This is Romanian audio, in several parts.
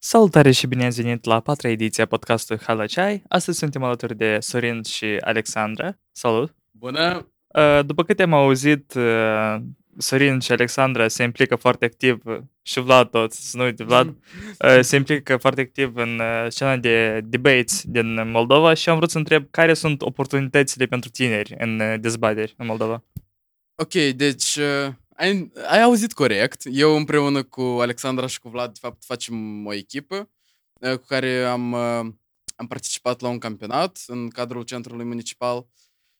Salutare și bine ați venit la patra ediție a podcastului Halacai. Astăzi suntem alături de Sorin și Alexandra. Salut! Bună! Uh, După câte am auzit, uh, Sorin și Alexandra se implică foarte activ, uh, și Vlad tot, să nu uite Vlad, uh, se implică foarte activ în uh, scena de debates din Moldova și am vrut să întreb care sunt oportunitățile pentru tineri în uh, dezbateri în Moldova. Ok, deci uh, ai, ai auzit corect. Eu împreună cu Alexandra și cu Vlad, de fapt, facem o echipă uh, cu care am, uh, am participat la un campionat în cadrul centrului municipal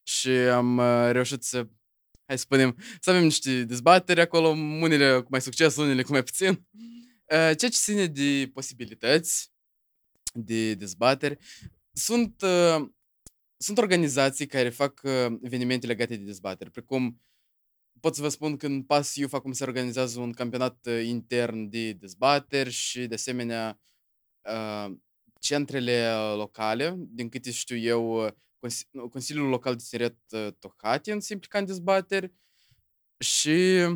și am uh, reușit să, hai să spunem, să avem niște dezbateri acolo, unele cu mai succes, unele cu mai puțin. Uh, Ceea ce ține de posibilități, de dezbateri, sunt, uh, sunt organizații care fac uh, evenimente legate de dezbateri, precum pot să vă spun că în PASIU acum se organizează un campionat uh, intern de dezbateri și de asemenea uh, centrele uh, locale, din câte știu eu, uh, Consi- nu, Consiliul Local de Tineret uh, Tohatin se implica în dezbateri și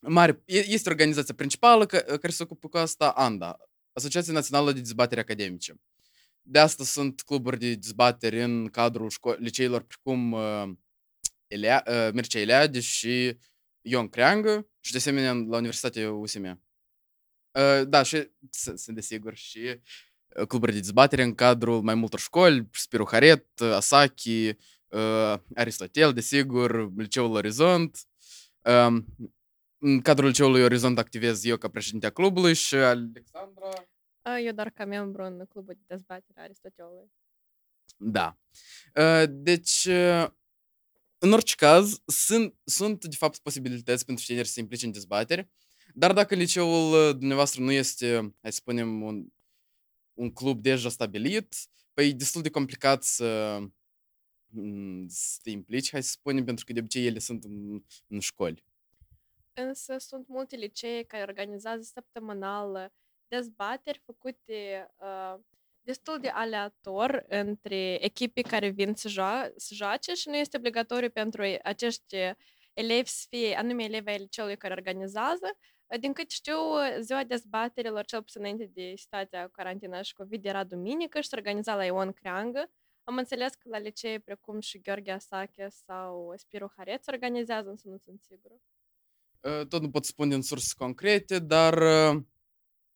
mare, e- este organizația principală ca- care se ocupă cu asta, ANDA, Asociația Națională de Dezbateri Academice. De asta sunt cluburi de dezbateri în cadrul șco- liceilor precum uh, Elea, uh, Mircea Eliade și Ion Creangă și de asemenea la Universitatea USM. Uh, da, și sunt desigur și uh, cluburi de dezbatere în cadrul mai multor școli, Spiru Haret, uh, Asaki, uh, Aristotel, desigur, Liceul Orizont. Um, în cadrul Liceului Orizont activez eu ca președinte a clubului și Alexandra... Eu doar ca membru în clubul de dezbatere Aristotelului. Da. Uh, Deci, uh, în orice caz, sunt, sunt de fapt posibilități pentru tineri să se implice în dezbateri, dar dacă liceul uh, dumneavoastră nu este, hai să spunem, un, un club deja stabilit, păi e destul de complicat să, mm, să te implici, hai să spunem, pentru că de obicei ele sunt în, în școli. Însă sunt multe licee care organizează săptămânal uh, dezbateri făcute uh, destul de aleator între echipe care vin să, joa- să joace și nu este obligatoriu pentru acești elevi să fie anume elevi ai liceului care organizează. Uh, Din cât știu, uh, ziua dezbaterilor, cel puțin înainte de situația cu carantina și COVID, era duminică și se organiza la Ion Creangă. Am înțeles că la licee precum și Gheorghe Asache sau Spiru Haret se organizează, însă nu sunt sigură. Uh, Tot nu pot spune în surse concrete, dar uh,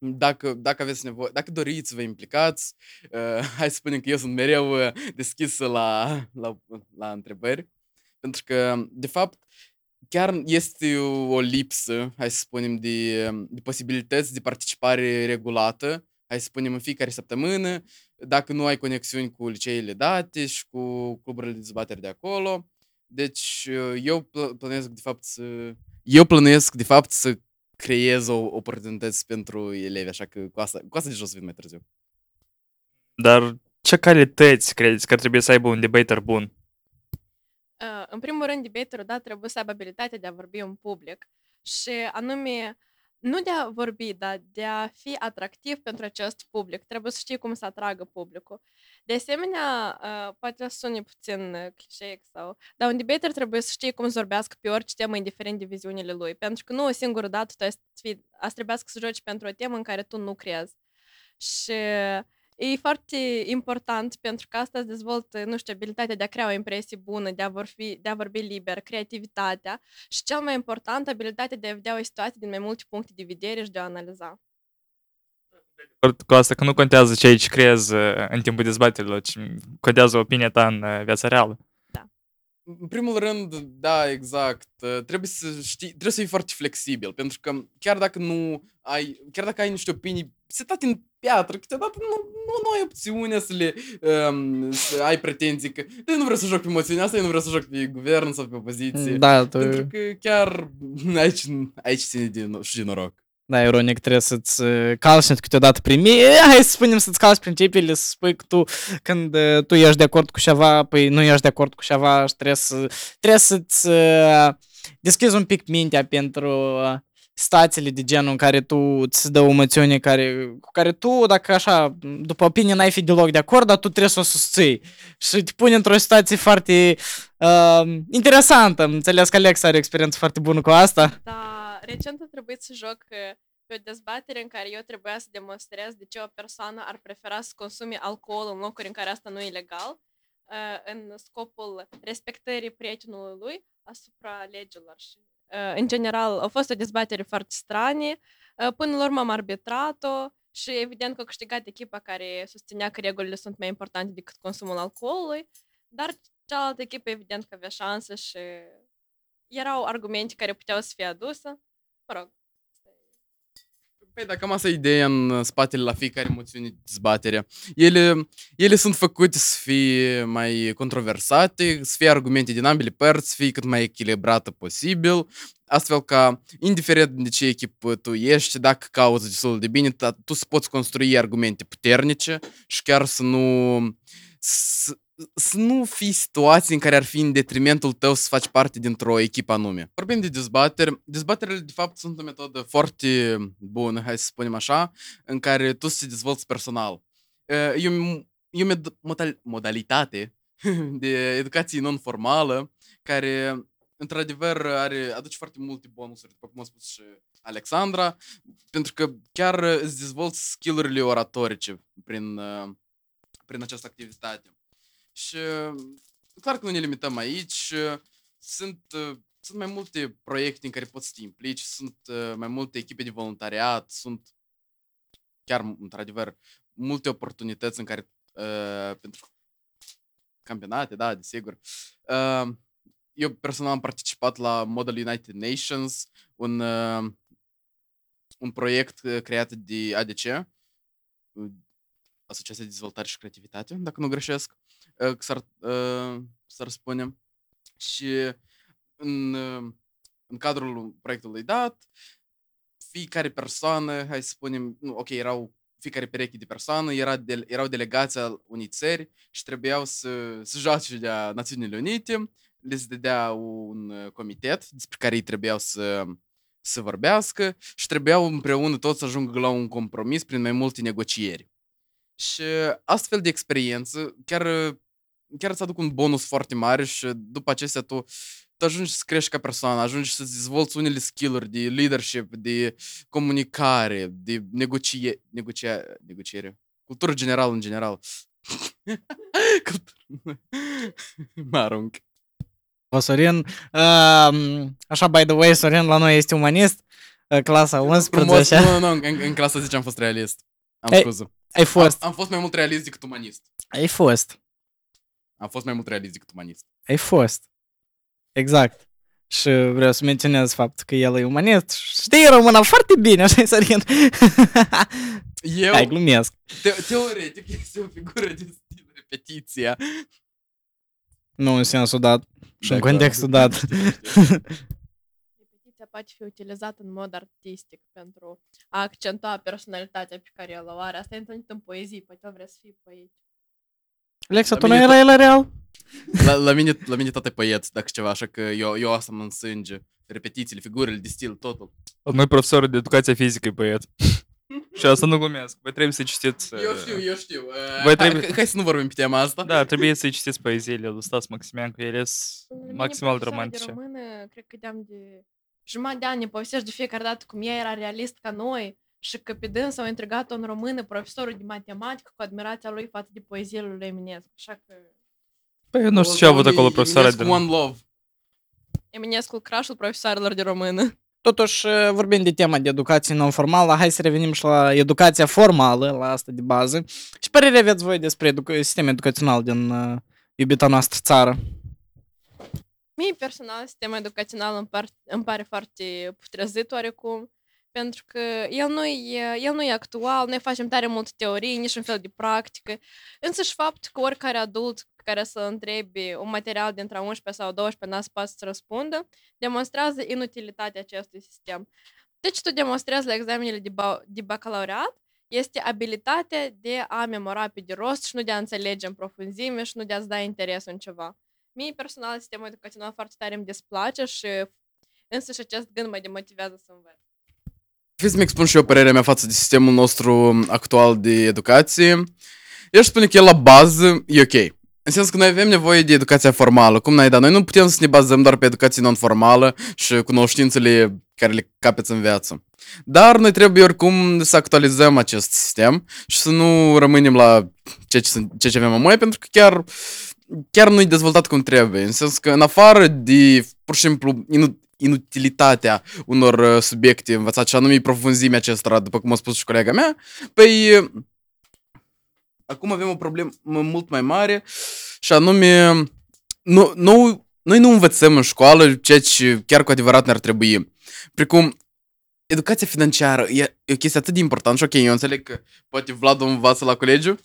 dacă, dacă aveți nevoie, dacă doriți să vă implicați, uh, hai să spunem că eu sunt mereu uh, deschis la, la, la întrebări, pentru că, de fapt, chiar este o lipsă, hai să spunem, de, de posibilități de participare regulată, hai să spunem, în fiecare săptămână, dacă nu ai conexiuni cu liceele date și cu cluburile de dezbateri de acolo. Deci, uh, eu pl- plănuiesc, de fapt, să... Eu plănuiesc, de fapt, să creez o oportunități pentru elevi, așa că cu asta, cu asta deja o să vin mai târziu. Dar ce calități credeți că trebuie să aibă un debater bun? Uh, în primul rând, debaterul, da, trebuie să aibă abilitatea de a vorbi în public și anume, nu de a vorbi, dar de a fi atractiv pentru acest public. Trebuie să știi cum să atragă publicul. De asemenea, uh, poate să sune puțin uh, clișeic sau... Dar un debater trebuie să știe cum să vorbească pe orice temă, indiferent de viziunile lui. Pentru că nu o singură dată tu ai să fii, ați trebuiască să joci pentru o temă în care tu nu crezi. Și e foarte important pentru că asta îți dezvoltă, nu știu, abilitatea de a crea o impresie bună, de a vorbi, de a vorbi liber, creativitatea și cel mai important, abilitatea de a vedea o situație din mai multe puncte de vedere și de a o analiza. Cu asta că nu contează ce aici crezi uh, în timpul dezbaterilor, ci contează opinia ta în uh, viața reală. În primul rând, da, exact. uh, Trebuie să știi, trebuie să fii foarte flexibil, pentru că chiar dacă nu ai, chiar dacă ai niște opinii setate în piatră, câteodată nu, nu, nu ai opțiunea să le um, să ai pretenții că eu nu vreau să joc pe moțiunea asta, eu nu vreau să joc pe guvern sau pe opoziție. Da, tu, Pentru că chiar aici, aici ține de, no- și de noroc. Da, ironic, trebuie să-ți uh, calci câteodată primii, hai să spunem să-ți calci principiile, să spui că tu, când uh, tu ești de acord cu ceva, păi nu ești de acord cu ceva și trebuie, să, trebuie să-ți uh, deschizi un pic mintea pentru uh, situațiile de genul în care tu îți dă o emoțiune care, cu care tu, dacă așa, după opinie, n-ai fi deloc de acord, dar tu trebuie să o susții. Și te pune într-o situație foarte uh, interesantă. Am înțeles că Alex are o experiență foarte bună cu asta. Dar recent a trebuit să joc uh, pe o dezbatere în care eu trebuia să demonstrez de ce o persoană ar prefera să consume alcool în locuri în care asta nu e legal, uh, în scopul respectării prietenului lui asupra legilor. Și, uh, în general, a fost o dezbatere foarte stranie. Uh, Până la urmă am arbitrat-o și evident că a câștigat echipa care susținea că regulile sunt mai importante decât consumul alcoolului, dar cealaltă echipă evident că avea șanse și erau argumente care puteau să fie aduse. Mă rog, Păi da, cam asta e ideea în spatele la fiecare moțiune de dezbatere. Ele, ele sunt făcute să fie mai controversate, să fie argumente din ambele părți, să fie cât mai echilibrată posibil, astfel ca, indiferent de ce echipă tu ești, dacă cauți destul de bine, ta- tu să poți construi argumente puternice și chiar să nu... Să, să nu fii situații în care ar fi în detrimentul tău să faci parte dintr-o echipă anume. Vorbim de dezbateri. Dezbaterile, de fapt, sunt o metodă foarte bună, hai să spunem așa, în care tu să te dezvolți personal. E o, e o med- modal- modalitate de educație non-formală care, într-adevăr, are, aduce foarte multe bonusuri, după cum a spus și Alexandra, pentru că chiar îți dezvolți skillurile oratorice prin, uh, prin această activitate. Și clar că nu ne limităm aici. Sunt, uh, sunt mai multe proiecte în care poți să te implici, sunt uh, mai multe echipe de voluntariat, sunt chiar, într-adevăr, multe oportunități în care uh, pentru campionate, da, desigur. Uh, eu personal am participat la Model United Nations, un, uh, un proiect uh, creat de ADC, uh, Asociația de Dezvoltare și Creativitate, dacă nu greșesc, uh, s-ar, uh, să spunem. Și în, uh, în cadrul proiectului dat, fiecare persoană, hai să spunem, nu, ok, erau fiecare pereche de persoană, era de, erau delegația unei țări și trebuiau să, să joace de Națiunile Unite, le se dădea un uh, comitet despre care ei trebuiau să, să vorbească și trebuiau împreună toți să ajungă la un compromis prin mai multe negocieri. Și astfel de experiență chiar, chiar îți aduc un bonus foarte mare și după acestea tu, tu ajungi să crești ca persoană, ajungi să dezvolți unele skill-uri de leadership, de comunicare, de negocie, negocia, negociere, cultură generală în general. Cultură- mă arunc. O, Sorin, uh, așa, by the way, Sorin la noi este umanist, uh, clasa Frumos, 11. nu, nu, nu, în, în clasa 10 am fost realist. Am Ei, scuză. Ai fost, Am, am fost mai mult realist decât umanist. ai fost, Am fost mai mult realist decât umanist. ai fost. Exact. Și vreau să menționez faptul că el e umanist. Știi româna foarte bine, așa Sorin. Eu, Hai, glumesc. te, teoretic, este o figură de stil repetiția. Nu în sensul dat și în Da, clar. contextul dat. Știu, știu. repetiția poate fi utilizată în mod artistic pentru a accentua personalitatea pe care el o are. Asta e întâlnit în poezie, poate vrea să fii poet. Alexa, La tu nu mine erai la real? La, la, mine, la mine tata e poet, dacă ceva, așa că eu, eu asta mă însânge. Repetițiile, figurile de stil, totul. Noi profesorul de educație fizică e poet. Și asta nu glumesc. Voi trebuie să citiți... Eu uh, știu, eu știu. Uh, Voi hai, trebuie- hai să nu vorbim pe tema asta. Da, trebuie să citiți poeziile lui Stas Maximian, că ele sunt La mine maximal profesoara romantice. De română, cred că de-am de jumătate de ani ne povestești de fiecare dată cum ea era realist ca noi și că pe dâns au intrigat în română profesorul de matematică cu admirația lui față de poeziile lui Eminescu. Așa că Păi eu nu știu ce a avut acolo Eminescu profesoara de... One Love. Eminescu crașul profesoarelor de română. Totuși, uh, vorbim de tema de educație non-formală, hai să revenim și la educația formală, la asta de bază. Și părere aveți voi despre educa- sistemul educațional din uh, iubita noastră țară? Mie personal, sistemul educațional îmi, par, îmi pare foarte putrezit oarecum, pentru că el nu, e, el nu e actual, noi facem tare mult teorie, nici un fel de practică, însă și faptul că oricare adult care să întrebi un material dintre 11 sau 12 n-a spațiu să răspundă, demonstrează inutilitatea acestui sistem. Deci tu demonstrezi la examenele de, ba- de bacalaureat este abilitatea de a memora pe de rost și nu de a înțelege în profunzime și nu de a-ți da interes în ceva. Mie personal sistemul educațional foarte tare îmi desplace și însă și acest gând mă demotivează să învăț. Fiți să-mi expun și eu părerea mea față de sistemul nostru actual de educație. Eu aș spune că el la bază e ok. În sens că noi avem nevoie de educația formală, cum n-ai dat. Noi nu putem să ne bazăm doar pe educație non-formală și cunoștințele care le capeți în viață. Dar noi trebuie oricum să actualizăm acest sistem și să nu rămânem la ceea ce, sunt- ceea ce avem acum, pentru că chiar, chiar nu-i dezvoltat cum trebuie. În sens că în afară de, pur și simplu, inu- inutilitatea unor uh, subiecte învățate și anume profunzimea acestora, după cum a spus și colega mea, păi uh, acum avem o problemă mult mai mare și anume nu, nu, noi nu învățăm în școală ceea ce chiar cu adevărat ne-ar trebui. Precum educația financiară e, e o chestie atât de importantă și ok, eu înțeleg că poate Vlad o învață la colegiu.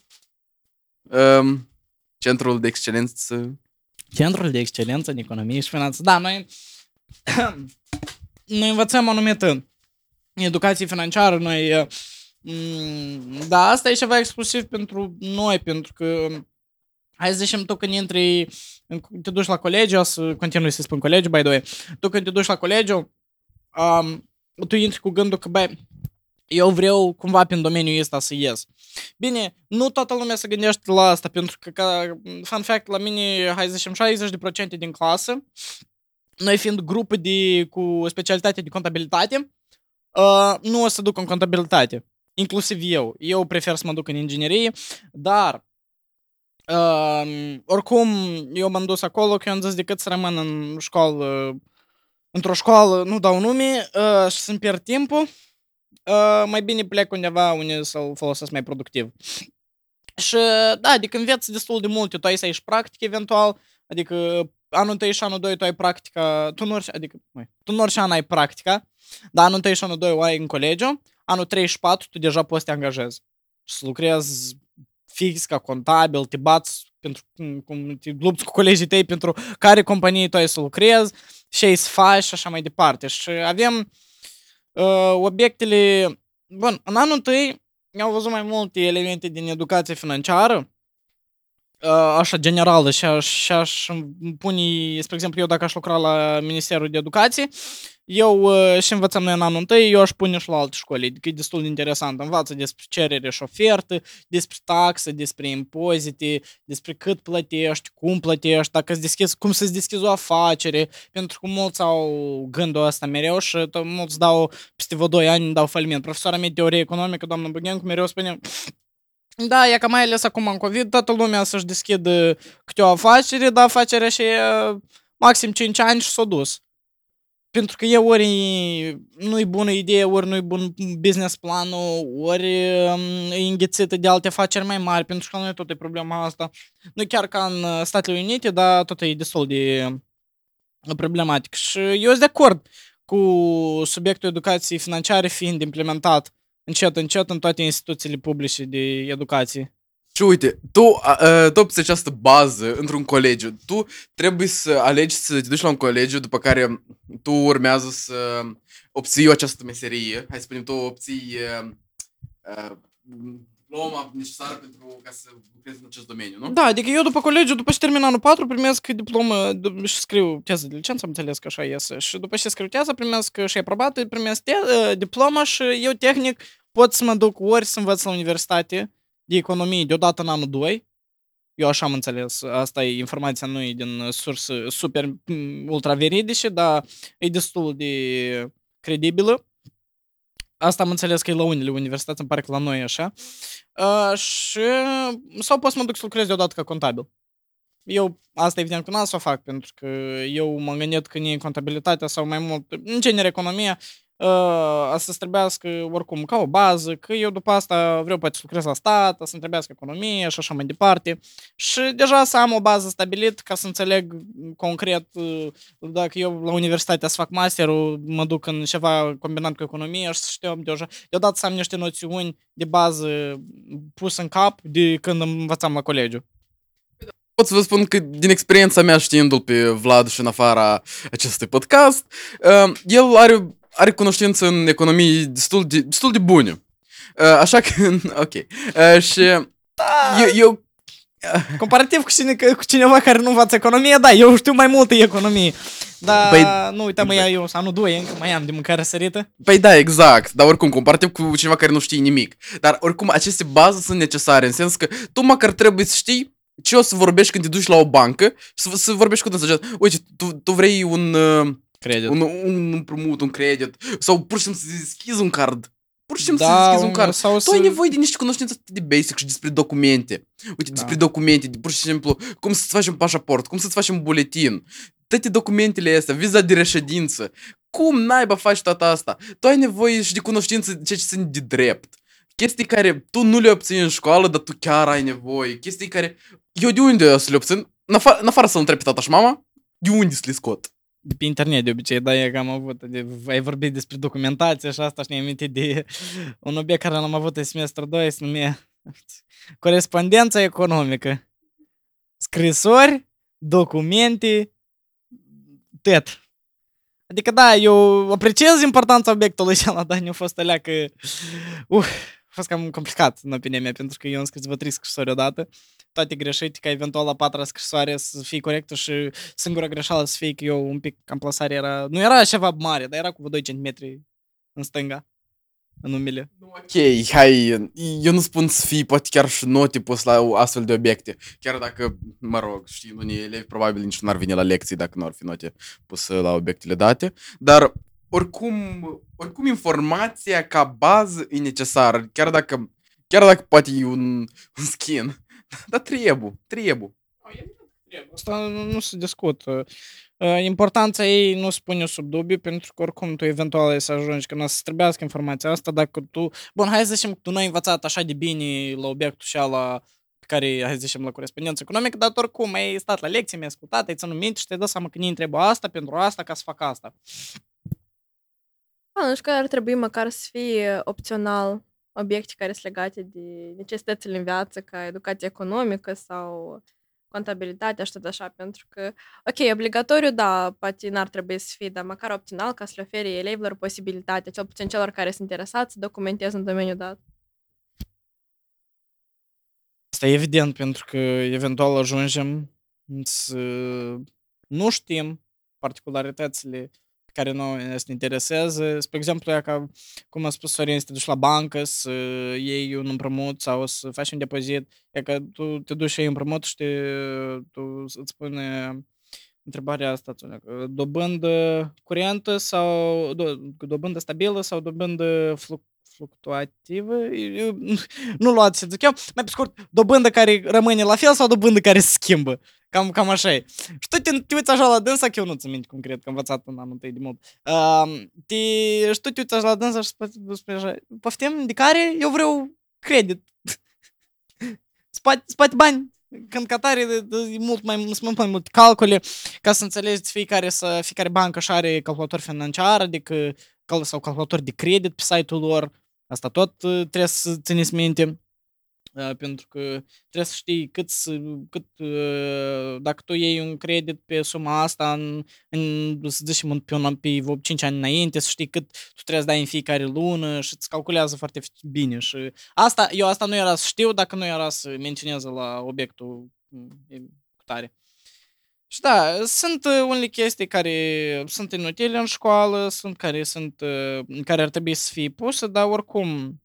Um, centrul de excelență. Centrul de excelență în economie și finanțe. Da, noi, noi învățăm anumită educație financiară, noi... uh, mm, Da, asta e ceva exclusiv pentru noi, pentru că hai să zicem tu când intri, în- te duci la colegiu, o să continui să spun colegiu, by the way, tu când te duci la colegiu, um, tu intri cu gândul că, băi, eu vreau cumva prin domeniul ăsta să ies. Bine, nu toată lumea se gândește la asta, pentru că, ca fun fact, la mine, hai să zicem, 60% din clasă, noi fiind grupă de, cu specialitate de contabilitate, uh, nu o să duc în contabilitate. Inclusiv eu. Eu prefer să mă duc în inginerie, dar uh, oricum eu m-am dus acolo că eu am zis decât să rămân în școală, într-o școală, nu dau nume, uh, și să-mi pierd timpul, uh, mai bine plec undeva unde să-l folosesc mai productiv. Și da, adică înveți destul de multe, tu ai să ai și practic eventual, adică anul 1 și anul 2 tu ai practica, tu nu orice, adică, măi, tu nu orice an ai practica, dar anul 1 și anul 2 o ai în colegiu, anul 3 și 4 tu deja poți să te angajezi și să lucrezi fix ca contabil, te bați pentru cum te lupți cu colegii tăi pentru care companie tu ai să lucrezi și ai să faci și așa mai departe. Și avem uh, obiectele... Bun, în anul întâi au văzut mai multe elemente din educație financiară, uh, așa generală și aș, și aș pune, spre exemplu, eu dacă aș lucra la Ministerul de Educație, eu uh, și învățăm noi în anul întâi, eu aș pune și la alte școli, adică e destul de interesant. Învață despre cerere și ofertă, despre taxe, despre impozite, despre cât plătești, cum plătești, dacă îți deschizi, cum să-ți deschizi o afacere, pentru că mulți au gândul ăsta mereu și to- mulți dau peste vreo 2 ani dau faliment. Profesoara mea de teorie economică, doamna Băghencu, mereu spune da, e că mai ales acum în COVID, toată lumea să-și deschidă câte o afacere, dar afacerea și e maxim 5 ani și s-a dus. Pentru că e ori nu-i bună idee, ori nu-i bun business planul, ori um, e înghețită de alte afaceri mai mari, pentru că nu e tot e problema asta. Nu chiar ca în uh, Statele Unite, dar tot e destul de uh, problematic. Și eu sunt de acord cu subiectul educației financiare fiind implementat încet, încet în toate instituțiile publice de educație. Și uite, tu, a, a, tu pe această bază într-un colegiu, tu trebuie să alegi să te duci la un colegiu după care tu urmează să obții această meserie, hai să spunem, tu obții uh, uh, diploma necesară pentru ca să lucrezi în acest domeniu, nu? Da, adică eu după colegiu, după ce termin anul 4, primesc diplomă d- și scriu teză de licență, am înțeles că așa iese. Și după ce scriu teză, primesc și aprobată, primesc te- uh, diploma și eu tehnic pot să mă duc ori să învăț la universitate de economie deodată în anul 2. Eu așa am înțeles, asta e informația nu e din surse super mm, ultra veridice, dar e destul de credibilă. Asta am înțeles că e la unele universități, îmi pare că la noi e așa. Uh, și sau pot să mă duc să lucrez deodată ca contabil. Eu, asta evident că n-am să o fac, pentru că eu mă gândit că e contabilitatea sau mai mult, în genere economia, uh, a să-ți trebuiască oricum ca o bază, că eu după asta vreau poate să lucrez la stat, să-mi trebuiască economie și așa mai departe. Și deja să am o bază stabilit ca să înțeleg concret uh, dacă eu la universitate să fac masterul, mă duc în ceva combinat cu economie și să știu deja, deodată să am niște noțiuni de bază pus în cap de când învățam la colegiu. Pot să vă spun că din experiența mea știindu-l pe Vlad și în afara acestui podcast, uh, el are, are cunoștință în economie destul de, destul de bune. Uh, așa că, ok. Uh, și eu, eu Comparativ cu, cine, cu cineva care nu învață economie, da, eu știu mai multe economie. Dar Păi, nu, uite, mă, ia eu anul 2, încă mai am de mâncare sărită. Păi da, exact, dar oricum, comparativ cu cineva care nu știe nimic. Dar oricum, aceste baze sunt necesare, în sens că tu măcar trebuie să știi ce o să vorbești când te duci la o bancă și să, să vorbești cu dânsa. Uite, tu, tu vrei un, uh, Credit. un, un împrumut, un credit sau pur și simplu să deschizi un card. Pur și simplu să da, deschizi un card. sau Tu ai nevoie de niște cunoștințe atât de basic și despre documente. Uite, despre Da. documente, de pur și simplu, cum să-ți faci un pașaport, cum să-ți faci un buletin, toate documentele astea, viza de reședință. Cum naiba faci toată asta? Tu ai nevoie și de cunoștință de ceea ce ține de drept. Chestii care tu nu le obții în școală, dar tu chiar ai nevoie. Chestii care... Eu de unde o să le obțin? În afară, în afară să-l întreb pe tata și mama, de unde să le scot? De pe internet de obicei, da, e că am avut, de, ai vorbit despre documentație și asta și ne-am amintit de un obiect care l-am avut în semestru 2, se numea corespondența economică. Scrisori, documente, tet. Adică da, eu apreciez importanța obiectului ăla, dar nu a fost alea că... Uh, a fost cam complicat, în opinia mea, pentru că eu am scris vreo trei scrisori odată, toate greșite, ca eventual la patra scrisoare să fie corectă și singura greșeală să fie că eu un pic amplasare era... Nu era ceva mare, dar era cu vreo 2 cm în stânga, în numele. Ok, hai, eu nu spun să fii poate chiar și note pus la astfel de obiecte. Chiar dacă, mă rog, știi, unii elevi probabil nici nu ar veni la lecții dacă nu ar fi note puse la obiectele date. Dar oricum, oricum informația ca bază e necesară, chiar dacă, chiar dacă poate e un, un skin. Dar trebuie, trebuie. Asta nu, nu se discută. Uh, Importanța ei nu se pune sub dubiu, pentru că oricum tu eventual ai să ajungi când o să trebuiască informația asta, dacă tu... Bun, hai să zicem că tu nu ai învățat așa de bine la obiectul și la pe care, hai să zicem, la corespondență economică, dar tu oricum ai stat la lecție, mi-ai ascultat, ai ținut minte și te-ai dat seama că nu trebuie asta pentru asta ca să fac asta. Da, nu știu că ar trebui măcar să fie opțional obiecte care sunt legate de necesitățile în viață, ca educație economică sau contabilitatea și tot așa, pentru că, ok, obligatoriu, da, poate n-ar trebui să fie, dar măcar opțional ca să le ofere elevilor posibilitatea, cel puțin celor care sunt interesați, să documenteze în domeniul dat. Asta e evident, pentru că eventual ajungem să nu știm particularitățile pe care noi ne interesează. Spre exemplu, ea ca, cum a spus Sorin, să te duci la bancă, să iei un împrumut sau să faci un depozit. E că tu te duci și iei împrumut și te, tu îți spune întrebarea asta, dobândă curentă sau do, dobândă stabilă sau dobândă fluc, fluctuativă, eu, nu luați, zic eu, mai pe scurt, dobândă care rămâne la fel sau dobândă care se schimbă. Cam, cam așa e. Și tu te, te uiți așa la dânsa, că eu nu ți minte concret, că am învățat în anul tăi de mult. Uh, te, și tu te uiți așa la dânsa și spui așa, poftim, de care eu vreau credit. spate, spate bani. Când Qatar e, e mult mai, sunt mult mai mult calcule, ca să înțelegi fiecare, să, fiecare bancă și are calculator financiar, adică cal, sau calculator de credit pe site-ul lor. Asta tot uh, trebuie să țineți minte. Uh, pentru că trebuie să știi cât, cât uh, dacă tu iei un credit pe suma asta în, în să zicem, pe, un, pe 5 ani înainte, să știi cât tu trebuie să dai în fiecare lună și îți calculează foarte bine și asta, eu asta nu era să știu dacă nu era să menționez la obiectul cu tare. Și da, sunt uh, unele chestii care sunt inutile în școală, sunt care sunt uh, care ar trebui să fie puse, dar oricum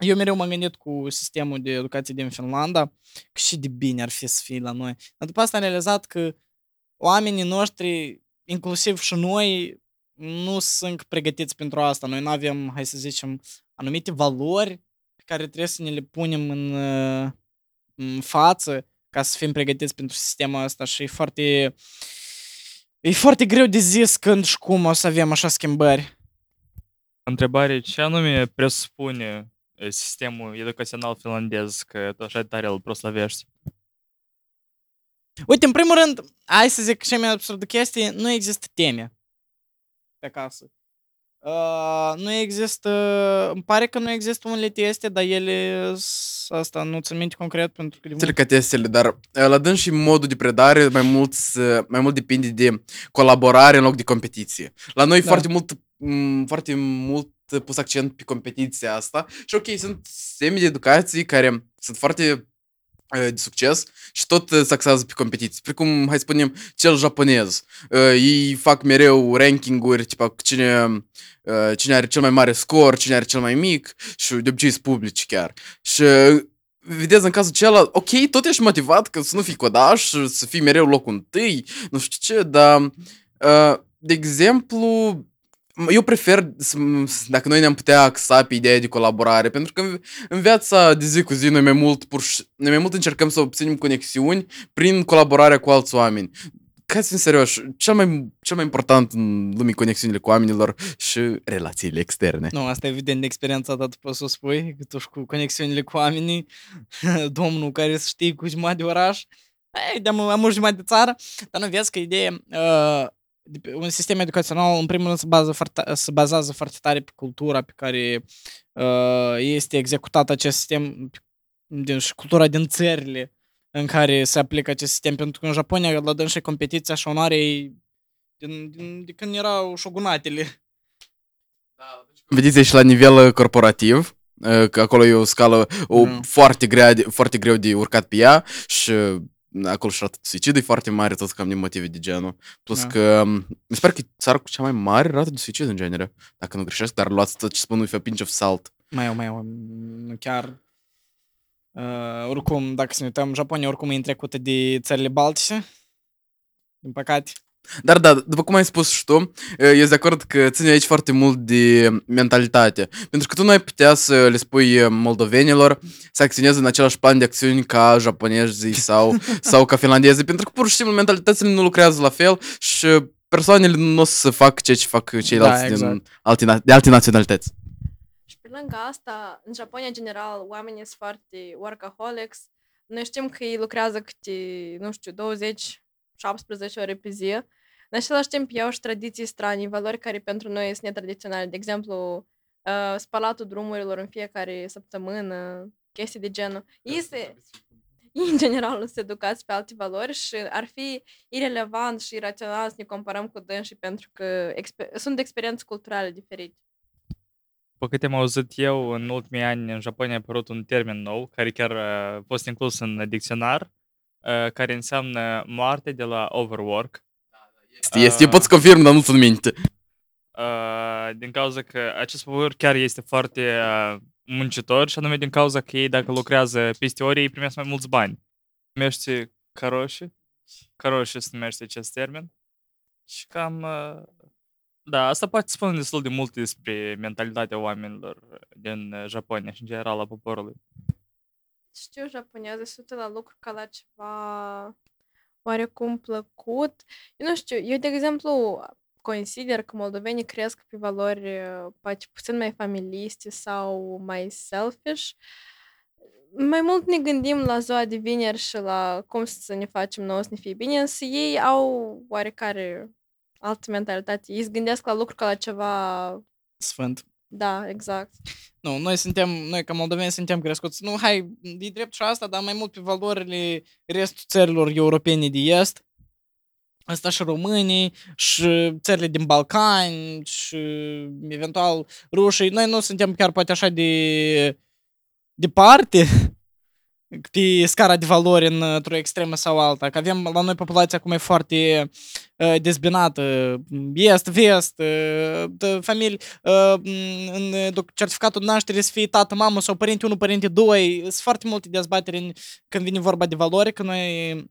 eu mereu m-am gândit cu sistemul de educație din Finlanda că și de bine ar fi să fie la noi. Dar după asta am realizat că oamenii noștri, inclusiv și noi, nu sunt pregătiți pentru asta. Noi nu avem, hai să zicem, anumite valori pe care trebuie să ne le punem în, uh, în față ca să fim pregătiți pentru sistemul ăsta și e foarte e foarte greu de zis când și cum o să avem așa schimbări. Întrebare, ce anume presupune eh, sistemul educațional finlandez, că tu așa tare îl proslăvești? Uite, în primul rând, hai să zic cea mai absurdă chestie, nu există teme pe acasă. Uh, nu există, îmi pare că nu există unele teste, dar ele, asta nu țin minte concret pentru că... de Cele mult- ca testele, dar uh, la dâns și modul de predare mai mult, uh, mai mult depinde de colaborare în loc de competiție. La noi Da. foarte mult m, foarte mult pus accent pe competiția asta și ok, sunt semi de educații care sunt foarte uh, de succes și tot uh, se axează pe competiții. Precum, hai să spunem, cel japonez. Uh, Ei fac mereu rankinguri, tipa cine, uh, cine are cel mai mare scor, cine are cel mai mic și de obicei sunt publici chiar. Și uh, vedeți în cazul celălalt, ok, tot ești motivat că să nu fii codaș, să fii mereu locul întâi, nu știu ce, dar, uh, de exemplu, eu prefer, să, dacă noi ne-am putea axa pe ideea de colaborare, pentru că în, în viața de zi cu zi noi mai mult, pur, și- noi mai mult încercăm să obținem conexiuni prin colaborarea cu alți oameni. Ca să fim serioși, cel mai, cel mai important în lumii conexiunile cu oamenilor și relațiile externe. Nu, asta evident de experiența ta, tu poți să o spui, că tu și cu conexiunile cu oamenii, domnul care să știi cu jumătate de oraș, ei, de am, am o jumătate de țară, dar nu vezi că ideea, uh, de pe- un sistem educațional, în primul rând, se, bază foarte, se bazează foarte tare pe cultura pe care uh, este executat acest sistem din, și cultura din țările în care se aplică acest sistem, pentru că în Japonia, la dânsă, competiția și onoarei din, din, de când erau șogunatele. Vedeți și la nivel uh, corporativ, uh, că acolo e o scală o, Da. foarte, grea de, foarte greu de urcat pe ea și uh, acolo și rata de suicid e foarte mare, tot cam din motive de genul. Plus Da. că um, mi se pare că e țara cu cea mai mare rată de suicid în genere, dacă nu greșesc, dar luați tot ce spun with a pinch of salt. Mai eu, mai eu, nu chiar... Uh, oricum, dacă să ne uităm, Japonia oricum e întrecută de țările baltice. Din păcate. Dar da, după cum ai spus și tu, uh, eu sunt de acord că ține aici foarte mult de mentalitate. Pentru că tu nu ai putea să le spui uh, moldovenilor să acționeze în același plan de acțiuni ca japonezii sau, sau ca finlandezii, pentru că pur și simplu mentalitățile nu lucrează la fel și persoanele nu o să facă ceea ce fac ceilalți Da, din exact. alte, na- de alte naționalități. Și pe lângă asta, în Japonia, în general, oamenii sunt foarte workaholics. Noi știm că ei lucrează câte, nu știu, 20, 17 ore pe zi. În același timp, iau și tradiții stranii, valori care pentru noi sunt netradiționale. De exemplu, uh, spălatul drumurilor în fiecare săptămână, chestii de genul. Ei, se, ei în general, nu se educați pe alte valori și ar fi irelevant și irațional să ne comparăm cu dânsii pentru că exper- sunt experiențe culturale diferite. După câte am auzit eu, în ultimii ani în Japonia a apărut un termen nou, care chiar uh, a fost inclus în dicționar, uh, care înseamnă moarte de la overwork. Este, este, eu pot să confirm, dar nu țin minte. Uh, din cauza că acest popor chiar este foarte uh, muncitor și anume din cauza că ei dacă lucrează peste ore, ei primesc mai mulți bani. Numește caroși, caroși se numește acest termen. Și cam, uh, da, asta poate spune destul de multe despre mentalitatea oamenilor din uh, Japonia și în general a poporului. Știu japoneză, se uită la lucru ca la ceva oarecum plăcut. Eu nu știu, eu, de exemplu, consider că moldovenii cresc pe valori uh, poate puțin mai familiste sau mai selfish. Mai mult ne gândim la ziua de vineri și la cum să ne facem nouă să ne fie bine, însă ei au oarecare altă mentalitate. Ei se gândesc la lucru ca la ceva... Sfânt. Da, exact. Nu, noi suntem, noi ca moldoveni suntem crescuți, nu, hai, e drept și asta, dar mai mult pe valorile restul țărilor europene de est, asta și românii, și țările din Balcani, și eventual rușii, noi nu suntem chiar poate așa de departe pe scara de valori în- într-o extremă sau alta, că avem la noi populația acum e foarte uh, dezbinată, est, vest, uh, de familii, uh, în doc- certificatul de naștere să fie tată, mamă sau părinte 1, părinte 2, sunt foarte multe dezbateri în, când vine vorba de valori, că noi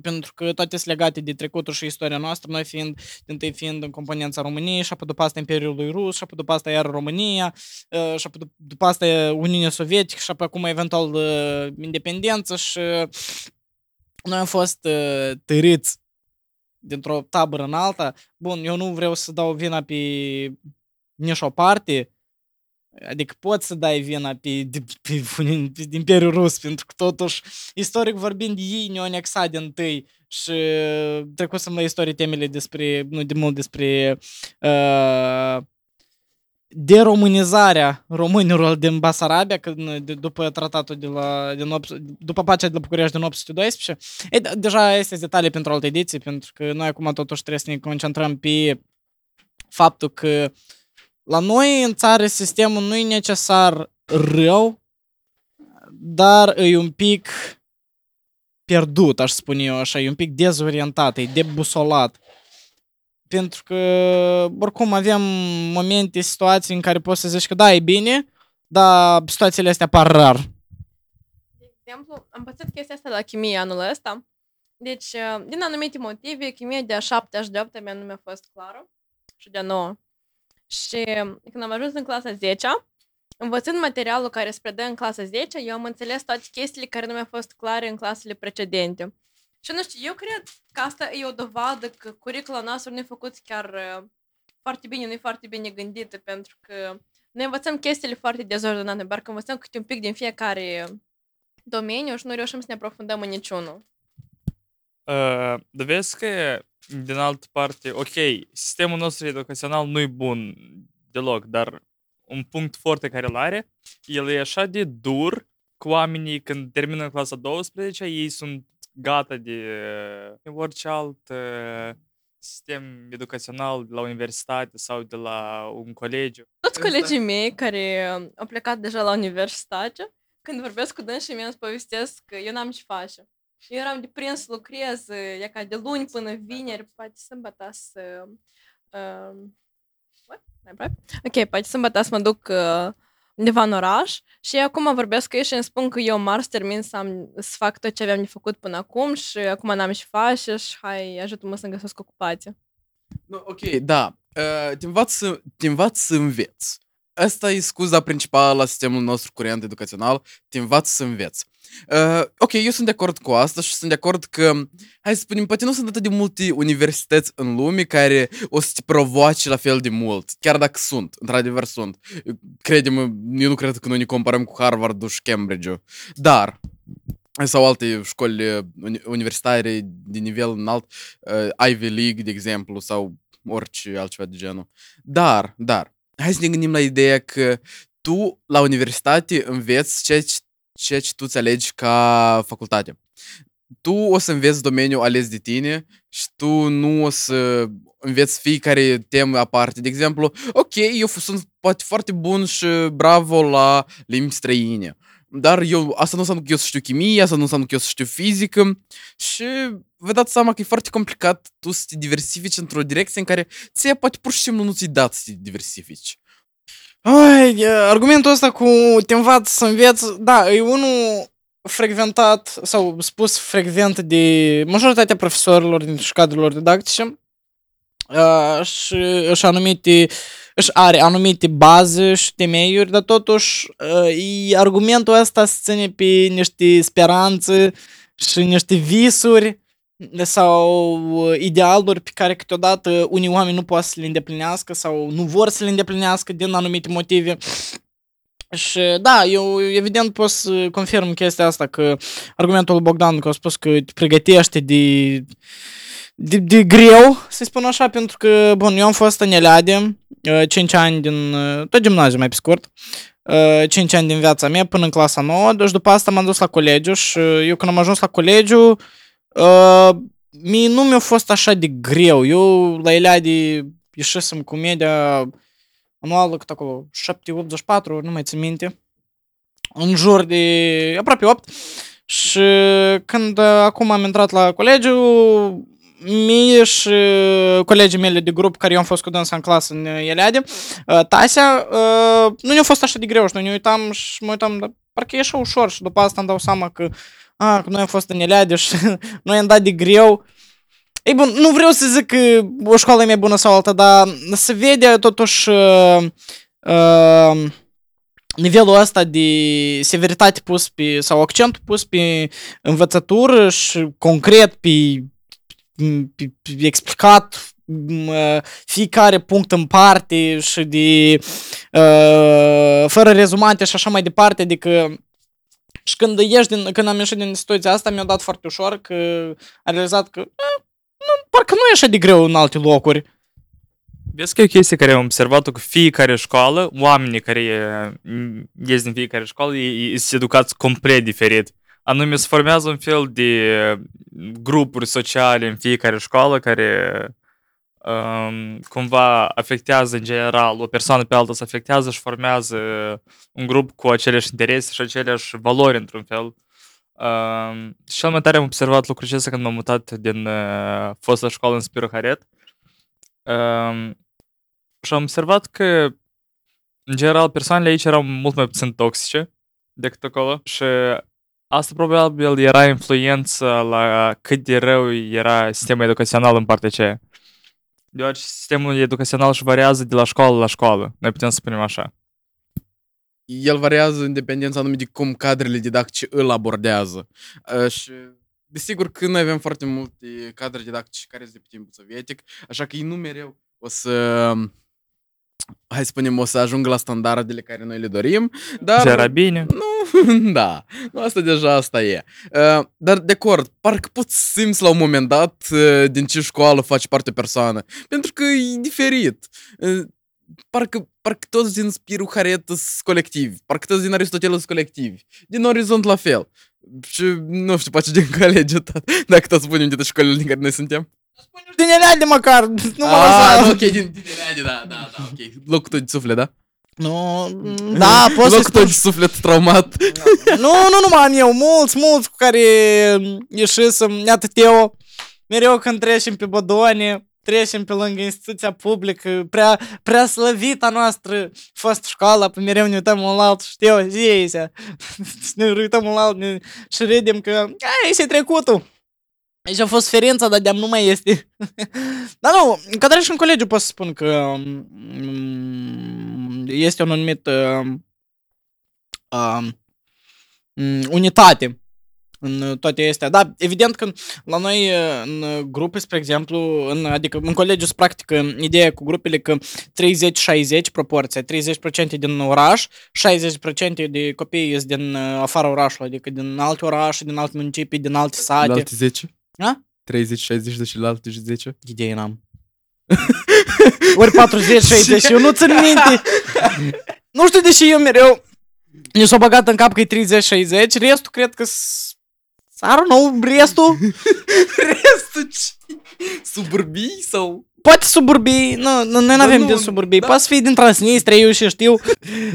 pentru că toate sunt legate de trecutul și istoria noastră, noi fiind, întâi fiind în componența României, și apoi după asta Imperiului Rus, și apoi după asta iar România, uh, și apoi dup- după asta Uniunea Sovietică, și apoi acum eventual uh, independență și noi am fost uh, târâți dintr-o tabără în alta. Bun, eu nu vreau să dau vina pe nici o parte, adică poți să dai vina pe, de, pe, pe, pe Imperiul Rus, pentru că totuși, istoric vorbind, ei ne-au anexat din întâi și trecusem la istorie temele despre, nu de mult despre uh, deromânizarea românilor din Basarabia, când, de, după tratatul de la, din, opt- după pacea de la București din 812. E, da, deja este detalii pentru alte ediții, pentru că noi acum totuși trebuie să ne concentrăm pe faptul că la noi în țară sistemul nu e necesar rău, dar e un pic pierdut, aș spune eu așa, e un pic dezorientat, e debusolat. Pentru că, oricum, avem momente, situații în care poți să zici că da, e bine, dar situațiile astea apar rar. exemplu, am învățat chestia asta la chimie anul ăsta. Deci, uh, din anumite motive, chimia de a 7 și de 8 mea nu mi-a fost clară și de a 9. Și când am ajuns în clasa 10 învățând materialul care se predă în clasa 10 eu am înțeles toate chestiile care nu mi-au fost clare în clasele precedente. Și nu știu, eu cred că asta e o dovadă că curicula noastră nu e făcut chiar uh, foarte bine, nu e foarte bine gândită, pentru că noi învățăm chestiile foarte dezordonate, doar că învățăm câte un pic din fiecare domeniu și nu reușim să ne aprofundăm în niciunul. Uh, dar vezi că, din altă parte, ok, sistemul nostru educațional nu e bun deloc, dar un punct foarte care îl are, el e așa de dur cu oamenii când termină clasa 12, ei sunt gata de uh, orice alt uh, sistem educațional de la universitate sau de la un colegiu. Toți colegii mei care um, au plecat deja la universitate, când vorbesc cu dânsii mi-am povestesc că eu n-am ce face. Eu eram de prins să lucrez, e ca de luni până vineri, poate sâmbătă să... Uh, what? Mai aproape? Ok, poate sâmbătă să mă duc uh, undeva în oraș și acum vorbesc cu ei și îmi spun că eu mars termin să, am, să fac tot ce aveam de făcut până acum și acum n-am și face și hai, ajută-mă să-mi găsesc ocupație. Nu, ok, da. Uh, te, învață, te învață să înveți. Asta e scuza principală la sistemul nostru curent educațional, te învață să înveți. Uh, ok, eu sunt de acord cu asta și sunt de acord că, hai să spunem, poate nu sunt atât de multe universități în lume care o să te provoace la fel de mult, chiar dacă sunt, într-adevăr sunt. Crede-mă, eu nu cred că noi ne comparăm cu Harvard și Cambridge-ul, dar sau alte școli uh, universitare de nivel înalt, uh, Ivy League, de exemplu, sau orice altceva de genul. Dar, dar, hai să ne gândim la ideea că tu, la universitate, înveți ceea ce, ceea ce tu îți alegi ca facultate. Tu o să înveți domeniul ales de tine și tu nu o să înveți fiecare temă aparte. De exemplu, ok, eu sunt poate foarte bun și bravo la limbi străine. Dar eu, asta nu înseamnă că eu să știu chimie, asta nu înseamnă că eu să știu fizică și vă dați seama că e foarte complicat tu să te diversifici într-o direcție în care ție poate pur și simplu nu ți-i dat să te diversifici. Ai, argumentul ăsta cu te învață să înveți, da, e unul frecventat sau spus frecvent de majoritatea profesorilor din cadrelor didactice uh, și, și anumite își are anumite baze și temeiuri, dar totuși uh, argumentul ăsta se ține pe niște speranțe și niște visuri sau idealuri pe care câteodată unii oameni nu pot să le îndeplinească sau nu vor să le îndeplinească din anumite motive. Și da, eu evident pot să confirm chestia asta că argumentul lui Bogdan că a spus că te pregătește de, de, de greu, să spun așa, pentru că, bun, eu am fost în Eleade 5 ani din, tot gimnaziu mai pe scurt, 5 ani din viața mea până în clasa 9, deci după asta m-am dus la colegiu și eu când am ajuns la colegiu, Uh, mie nu mi-a fost așa de greu. Eu la Eleade ieșisem cu media anuală cât acolo 7-84, nu mai țin minte. În jur de aproape 8. Și când acum am intrat la colegiu, mie și colegii mele de grup care eu am fost cu dânsa în clasă în Eleade, Tasia, nu ne-a fost așa de greu și noi ne uitam și mă uitam, dar parcă e așa ușor și după asta îmi dau seama că a, că noi am fost în Eleade și noi am dat de greu. Ei bun, nu vreau să zic că o școală e mai bună sau alta, dar se vede totuși uh, uh, nivelul ăsta de severitate pus pe, sau accentul pus pe învățătură și concret pe, pe, pe explicat fiecare punct în parte și de uh, fără rezumate și așa mai departe, adică și când ieși din, când am ieșit din situația asta, mi-a dat foarte ușor că a realizat că eh, nu, parcă nu e așa de greu în alte locuri. Vezi că e o chestie care am observat-o cu fiecare școală, oamenii care ies din fiecare școală, ei sunt educați complet diferit. Anume, se formează un fel de grupuri sociale în fiecare școală care um, cumva afectează în general, o persoană pe alta se afectează și formează un grup cu aceleași interese și aceleași valori într-un fel. Um, și cel mai tare am observat lucrul acesta când m-am mutat din uh, fosta școală în Spiru Haret. Um, și am observat că, în general, persoanele aici erau mult mai puțin toxice decât acolo și Asta probabil era influență la cât de rău era sistemul educațional în partea aceea. Deoarece sistemul educațional își variază de la școală la școală. Noi putem să spunem așa. El variază în dependența anume de cum cadrele didactice îl abordează. Uh, și desigur că noi avem foarte multe cadre didactice care sunt de pe timpul sovietic, așa că ei nu mereu o să hai să spunem, o să ajungă la standardele care noi le dorim, dar... Ce era bine. Nu, da, nu, asta deja asta e. Uh, dar de acord, parcă poți simți la un moment dat uh, din ce școală faci parte persoană, pentru că e diferit. Uh, parcă, parcă toți din Spiru Haret sunt colectivi, parcă toți din Aristotel sunt colectivi, din Orizont la fel. Și nu știu, poate din colegiul tău, dacă tot spunem de școlile din care noi suntem. Din ele de măcar, nu mă Ah, lăsa. ok, din, din Eleade, da, da, da, ok. Locul tău de suflet, da? Nu, da, poți să Locul tău de suflet traumat. Nu, nu numai am eu, mulți, mulți cu care ieșisem, iată Teo, mereu când trecem pe Bodone, trecem pe lângă instituția publică, prea, prea slăvita noastră fost școala, pe mereu ne uităm unul la altul și Teo, zi aici, și ne uităm unul la altul ne- și râdem că, ai, și trecutul. Aici a fost ferința, dar de-am nu mai este. dar nu, că treci în colegiu pot să spun că mm, este un anumit uh, uh, mm, unitate în toate astea. Da, evident că la noi uh, în grupe, spre exemplu, în, adică în colegiu se practică ideea cu grupele că 30-60 proporția, 30% din oraș, 60% de copii sunt din uh, afara orașului, adică din alte orașe, din alte municipii, din alte sate. Alte 10? A? 30, 60 de și la alte 10? Idee n-am. Ori 40, 60, eu nu țin minte. nu știu de ce eu mereu mi s-a băgat în cap că e 30, 60, restul cred că s- I don't know, restul Restul ce? Suburbii sau? Poate suburbii, nu, nu noi Dar n-avem nu, din suburbii, da. poate să fie din Transnistria, eu și știu.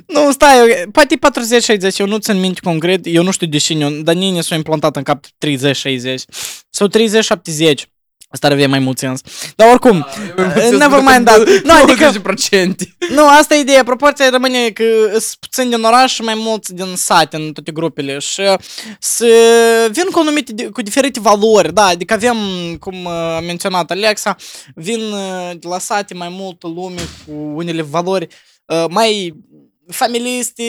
nu, stai, poate e 40-60, eu nu țin minte concret, eu nu știu de cine, dar nici s-a implantat în cap 30-60 sau 30-70. Asta ar avea mai mult sens. Dar oricum, never mind that. Nu, adică- 90%. Nu, asta e ideea. Proporția rămâne că sunt puțin din oraș și mai mulți din sate în toate grupele și să vin cu anumite, di- cu diferite valori, da, adică avem, cum uh, a menționat Alexa, vin uh, de la sate mai multă lume cu unele valori uh, mai familiste,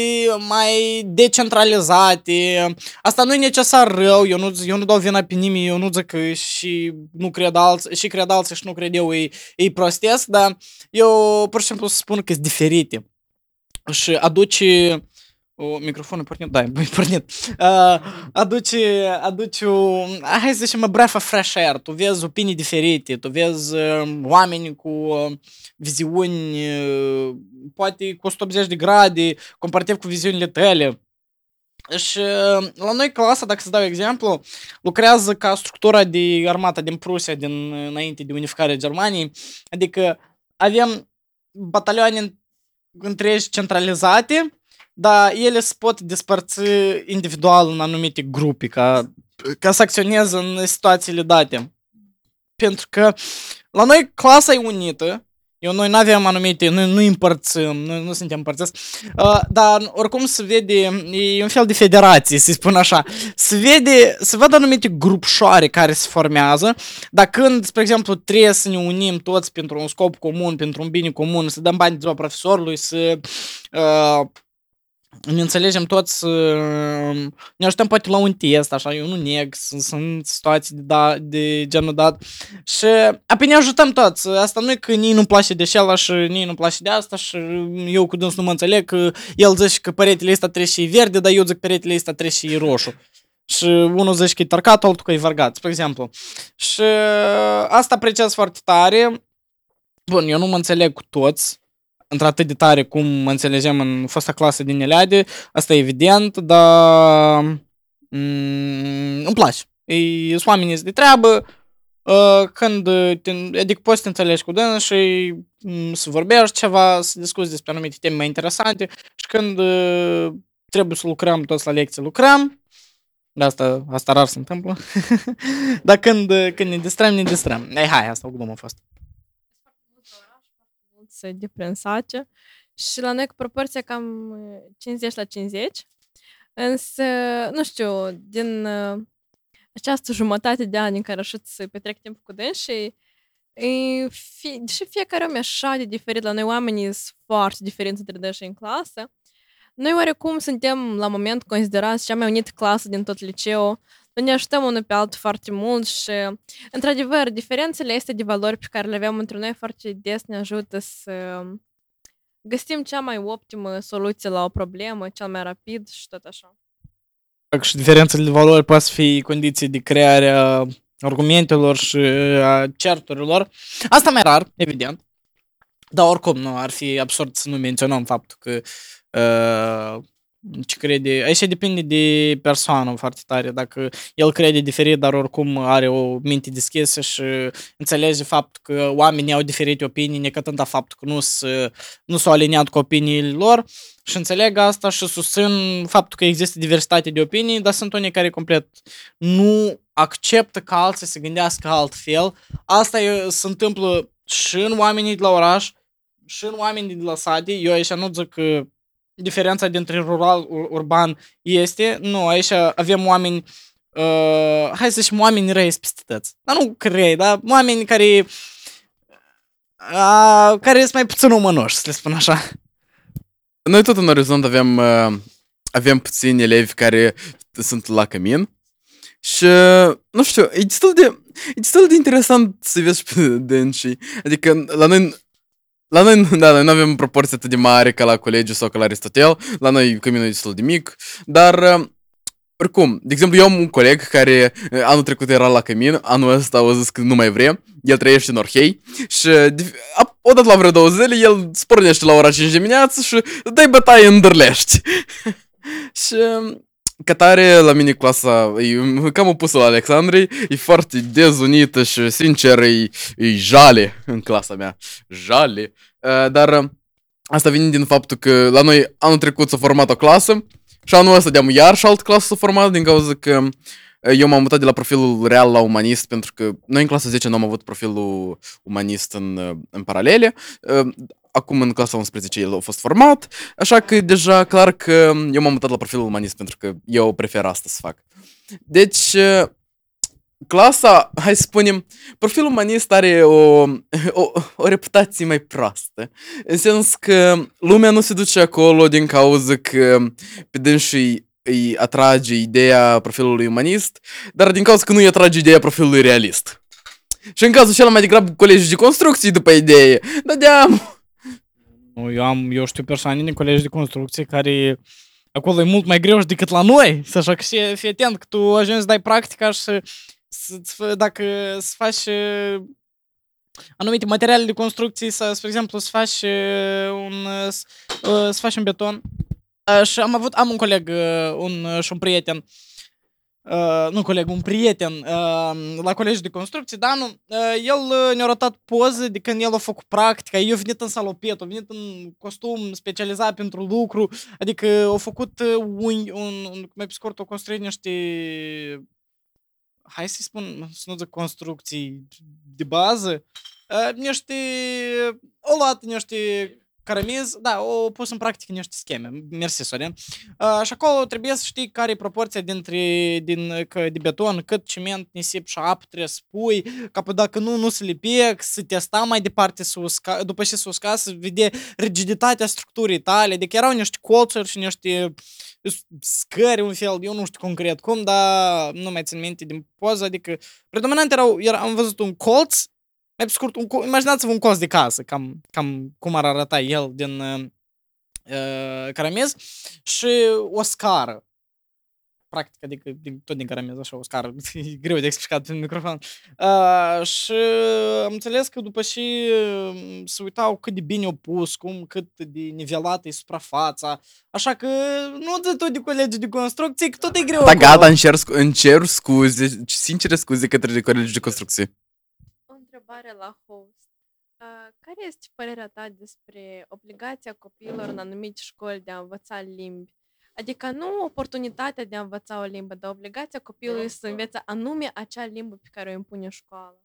mai decentralizate. Asta nu e necesar rău, eu nu, eu nu dau vina pe nimeni, eu nu zic că și nu cred alți, și cred alții și nu cred eu e, e prostesc, dar eu pur și simplu spun că sunt diferite. Și aduce o, microfonul pornit? Da, e pornit. Uh, aduce, aduce o, hai să zicem, a breath of fresh air. Tu vezi opinii diferite, tu vezi uh, oameni cu uh, viziuni, uh, poate cu 180 de grade, comparativ cu viziunile tale. Și uh, la noi clasa, dacă să dau exemplu, lucrează ca structura de armata din Prusia din înainte de unificarea Germaniei. Adică avem batalioane întregi centralizate, dar ele se pot despărți individual în anumite grupe ca, ca să acționeze în situațiile date. Pentru că la noi clasa e unită, eu noi nu avem anumite, noi nu împărțim, noi nu suntem împărțiți, uh, dar oricum se vede, e un fel de federație, să spun așa, se vede, se văd anumite grupșoare care se formează, dar când, spre exemplu, trebuie să ne unim toți pentru un scop comun, pentru un bine comun, să dăm bani de ziua profesorului, să uh, ne înțelegem toți, uh, ne ajutăm poate la un test, așa, eu nu neg, sunt, sunt situații de, da, de genul dat. Și apoi ne ajutăm toți. Asta nu e că nici nu-mi place de șela și nici nu-mi place de asta și eu cu dânsul nu mă înțeleg că el zice că peretele ăsta trebuie și verde, dar eu zic peretele ăsta trebuie și roșu. Și unul zice că e tarcat, altul că e vargat, spre exemplu. Și asta apreciez foarte tare. Bun, eu nu mă înțeleg cu toți, într-atât de tare cum mă înțelegem în fosta clasă din Eleade, asta e evident, dar mm, îmi place. E, sunt oamenii de treabă, uh, când te, adică poți să te înțelegi cu dânsul și mm, să vorbești ceva, să discuți despre anumite teme mai interesante și când uh, trebuie să lucrăm toți la lecție, lucrăm. De asta, asta rar se întâmplă. Dar când, uh, când ne distrăm, ne distrăm. Ei, hai, asta o glumă a fost. Mulți de prin sace și la noi cu proporția cam uh, 50 la 50. Însă, nu știu, din uh, această jumătate de ani în care așa să petrec timp cu dânsii, e, fie, și fiecare om e așa de diferit. La noi oamenii sunt foarte diferiți între dânsii în clasă. Noi oarecum suntem la moment considerați cea mai unită clasă din tot liceul. Noi ne ajutăm unul pe altul foarte mult și, într-adevăr, diferențele este de valori pe care le avem între noi foarte des ne ajută să găsim cea mai optimă soluție la o problemă, cel mai rapid și tot așa. Dacă și diferențele de valori poate fi condiții de creare a argumentelor și a certurilor. Asta mai rar, evident. Dar oricum, nu, ar fi absurd să nu menționăm faptul că uh, ce crede, aici depinde de persoană foarte tare, dacă el crede diferit, dar oricum are o minte deschisă și înțelege faptul că oamenii au diferite opinii, necătând faptul că nu, s- nu s-au aliniat cu opiniile lor și înțeleg asta și susțin faptul că există diversitate de opinii, dar sunt unii care complet nu acceptă ca alții să gândească altfel. Asta e, se întâmplă și în oamenii de la oraș, și în oamenii de la sate. Eu aici nu zic că diferența dintre rural urban este, nu, aici avem oameni uh, hai să zicem oameni răi spistități. Dar nu crei, dar oameni care uh, care sunt mai puțin umănoși, să le spun așa. Noi tot în orizont avem, uh, avem puțini elevi care sunt la cămin și, nu știu, e destul de, e destul de interesant să vezi pe dânsii. Adică la noi, la noi, da, noi nu avem proporție atât de mare ca la colegiu sau ca la Aristotel, la noi căminul e destul de mic, dar uh, oricum, de exemplu, eu am un coleg care uh, anul trecut era la cămin, anul ăsta au zis că nu mai vrea, el trăiește în Orhei și de- a- odată la vreo două zile el spornește la ora 5 dimineață și dai bătaie în Dârlești. și ca tare, la mine clasa e cam opusul la Alexandrei, e foarte dezunită și sincer e, e jale în clasa mea. Jale. Uh, dar uh, asta vine din faptul că la noi anul trecut s-a format o clasă și anul ăsta de-am iar și altă clasă s-a format din cauza că uh, eu m-am mutat de la profilul real la umanist pentru că noi în clasa 10 nu am avut profilul umanist în, uh, în paralele. Uh, Acum în clasa 11 el a fost format, așa că deja clar că eu m-am mutat la profilul umanist pentru că eu prefer asta să fac. Deci, uh, clasa, hai să spunem, profilul umanist are o, o, o reputație mai proastă. În sens că lumea nu se duce acolo din cauza că pe dânsii îi atrage ideea profilului umanist, dar din cauza că nu îi atrage ideea profilului realist. Și în cazul acela mai degrabă colegi de construcții după idee. Dădeam Nu, Eu, am, eu știu persoane din colegi de construcție care acolo e mult mai greu și decât la noi. Să Așa că și fii atent că tu ajungi să dai practica și să, să-ți fă- dacă să faci uh, anumite materiale de construcții, să, spre exemplu, să faci uh, un, uh, s- uh, să faci un beton. Uh, Și am avut, am un coleg uh, un, uh, și un prieten Uh, nu coleg, un prieten uh, la colegi de construcții, dar nu, uh, el uh, ne-a rotat poze de când el a făcut practica, eu venit în salopet, a venit în costum specializat pentru lucru, adică a făcut uh, un, un, un, mai pe scurt, a construit niște, hai să spun, să nu zic construcții de bază, uh, niște, o luat niște caramiz, da, o pus în practică niște scheme. Mersi, Sorin. Uh, și acolo trebuie să știi care e proporția dintre din, că, de beton, cât ciment, nisip și apă trebuie să pui, ca pe dacă nu, nu se lipec, să testa mai departe, să usca, după ce se usca, să vede rigiditatea structurii tale. Adică erau niște colțuri și niște s- scări, un fel, eu nu știu concret cum, dar nu mai țin minte din poză, adică predominant erau, era, am văzut un colț, mai pe scurt, un, col- imaginați-vă un colț de casă, cam, cam cum ar arăta el din uh, uh, caramez și o scară. Practic, adică din, tot din caramez, așa, o scară. E greu de explicat prin microfon. Uh, și am înțeles că după și uh, se uitau cât de bine au pus, cum, cât de nivelată e suprafața. Așa că nu de tot de colegi de construcție, că tot e greu Da, acolo. gata, îmi cer, scu- îmi cer scuze, sincere scuze către colegi de construcție. O întrebare la host. Uh, care este părerea ta despre obligația copiilor în anumite școli de a învăța limbi? Adică nu oportunitatea de a învăța o limbă, dar obligația copilului să învețe anume acea limbă pe care o impune școala.